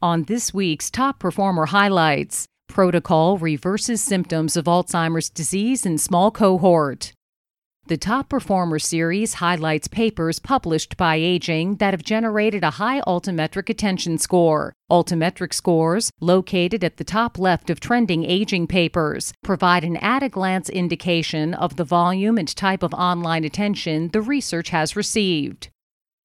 On this week's Top Performer Highlights, Protocol reverses symptoms of Alzheimer's disease in small cohort. The Top Performer series highlights papers published by Aging that have generated a high altmetric attention score. Altmetric scores, located at the top left of trending aging papers, provide an at a glance indication of the volume and type of online attention the research has received.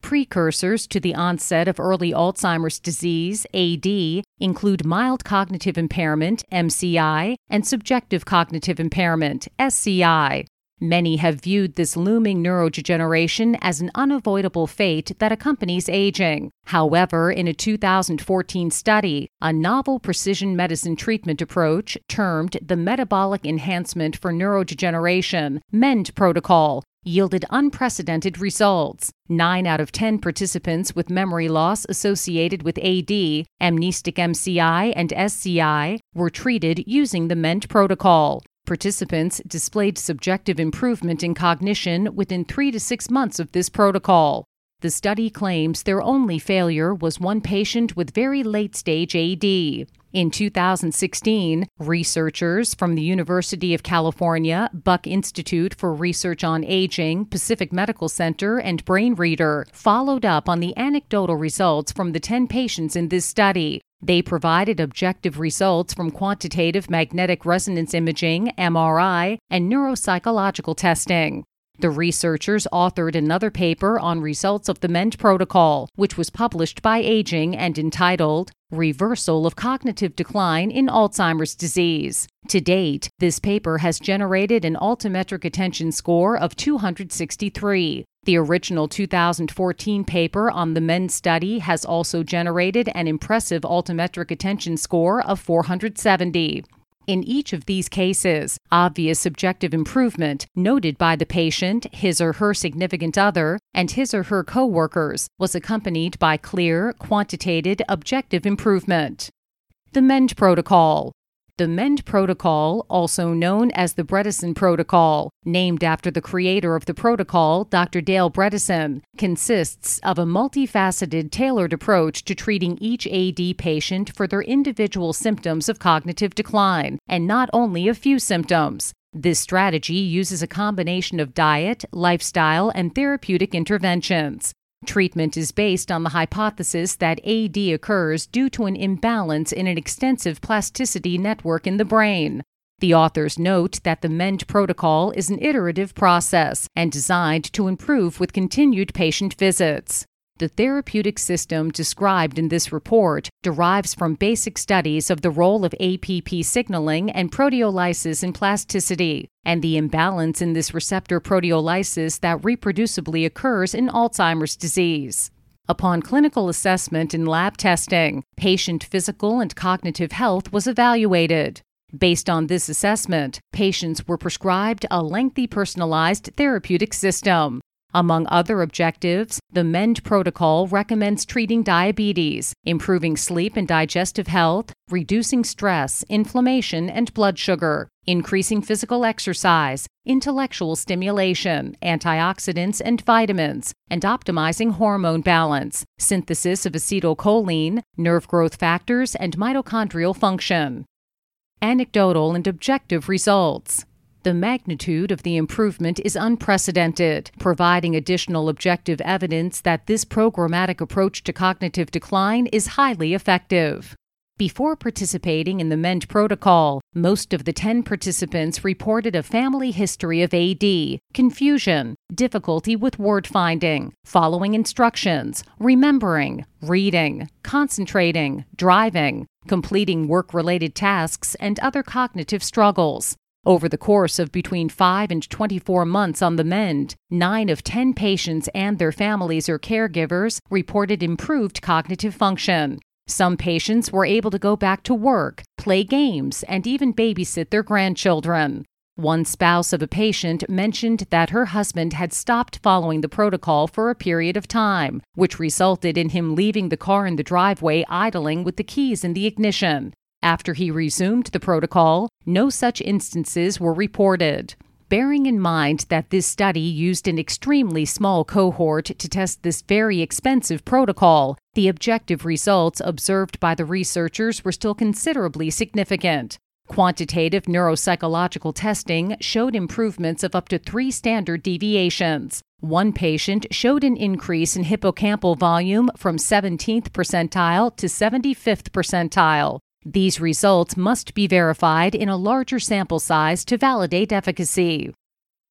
Precursors to the onset of early Alzheimer's disease, AD, include mild cognitive impairment, MCI, and subjective cognitive impairment, SCI. Many have viewed this looming neurodegeneration as an unavoidable fate that accompanies aging. However, in a 2014 study, a novel precision medicine treatment approach termed the Metabolic Enhancement for Neurodegeneration MEND protocol yielded unprecedented results. Nine out of 10 participants with memory loss associated with AD, amnestic MCI, and SCI were treated using the MEND protocol. Participants displayed subjective improvement in cognition within three to six months of this protocol. The study claims their only failure was one patient with very late stage AD. In 2016, researchers from the University of California, Buck Institute for Research on Aging, Pacific Medical Center, and Brain Reader followed up on the anecdotal results from the 10 patients in this study. They provided objective results from quantitative magnetic resonance imaging, MRI, and neuropsychological testing. The researchers authored another paper on results of the MEND protocol, which was published by Aging and entitled Reversal of Cognitive Decline in Alzheimer's Disease. To date, this paper has generated an altmetric attention score of 263. The original 2014 paper on the MEND study has also generated an impressive altmetric attention score of 470. In each of these cases, obvious subjective improvement noted by the patient, his or her significant other, and his or her coworkers was accompanied by clear, quantitated, objective improvement. The MEND protocol the MEND protocol, also known as the Bredesen protocol, named after the creator of the protocol, Dr. Dale Bredesen, consists of a multifaceted, tailored approach to treating each AD patient for their individual symptoms of cognitive decline, and not only a few symptoms. This strategy uses a combination of diet, lifestyle, and therapeutic interventions. Treatment is based on the hypothesis that AD occurs due to an imbalance in an extensive plasticity network in the brain. The authors note that the MEND protocol is an iterative process and designed to improve with continued patient visits. The therapeutic system described in this report derives from basic studies of the role of APP signaling and proteolysis in plasticity, and the imbalance in this receptor proteolysis that reproducibly occurs in Alzheimer's disease. Upon clinical assessment and lab testing, patient physical and cognitive health was evaluated. Based on this assessment, patients were prescribed a lengthy personalized therapeutic system. Among other objectives, the MEND protocol recommends treating diabetes, improving sleep and digestive health, reducing stress, inflammation, and blood sugar, increasing physical exercise, intellectual stimulation, antioxidants and vitamins, and optimizing hormone balance, synthesis of acetylcholine, nerve growth factors, and mitochondrial function. Anecdotal and objective results. The magnitude of the improvement is unprecedented, providing additional objective evidence that this programmatic approach to cognitive decline is highly effective. Before participating in the MEND protocol, most of the 10 participants reported a family history of AD, confusion, difficulty with word finding, following instructions, remembering, reading, concentrating, driving, completing work related tasks, and other cognitive struggles. Over the course of between 5 and 24 months on the mend, 9 of 10 patients and their families or caregivers reported improved cognitive function. Some patients were able to go back to work, play games, and even babysit their grandchildren. One spouse of a patient mentioned that her husband had stopped following the protocol for a period of time, which resulted in him leaving the car in the driveway idling with the keys in the ignition. After he resumed the protocol, no such instances were reported. Bearing in mind that this study used an extremely small cohort to test this very expensive protocol, the objective results observed by the researchers were still considerably significant. Quantitative neuropsychological testing showed improvements of up to three standard deviations. One patient showed an increase in hippocampal volume from 17th percentile to 75th percentile. These results must be verified in a larger sample size to validate efficacy.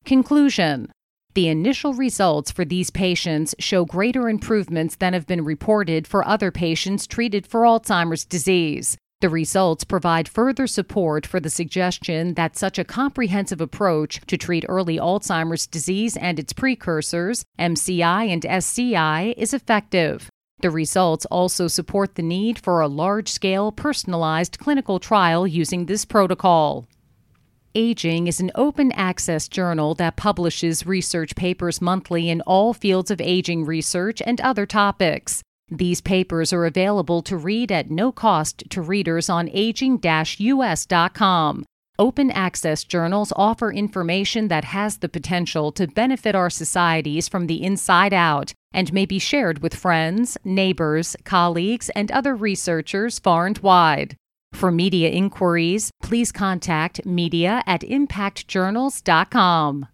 Conclusion The initial results for these patients show greater improvements than have been reported for other patients treated for Alzheimer's disease. The results provide further support for the suggestion that such a comprehensive approach to treat early Alzheimer's disease and its precursors, MCI and SCI, is effective. The results also support the need for a large scale, personalized clinical trial using this protocol. Aging is an open access journal that publishes research papers monthly in all fields of aging research and other topics. These papers are available to read at no cost to readers on aging us.com. Open access journals offer information that has the potential to benefit our societies from the inside out and may be shared with friends, neighbors, colleagues, and other researchers far and wide. For media inquiries, please contact media at impactjournals.com.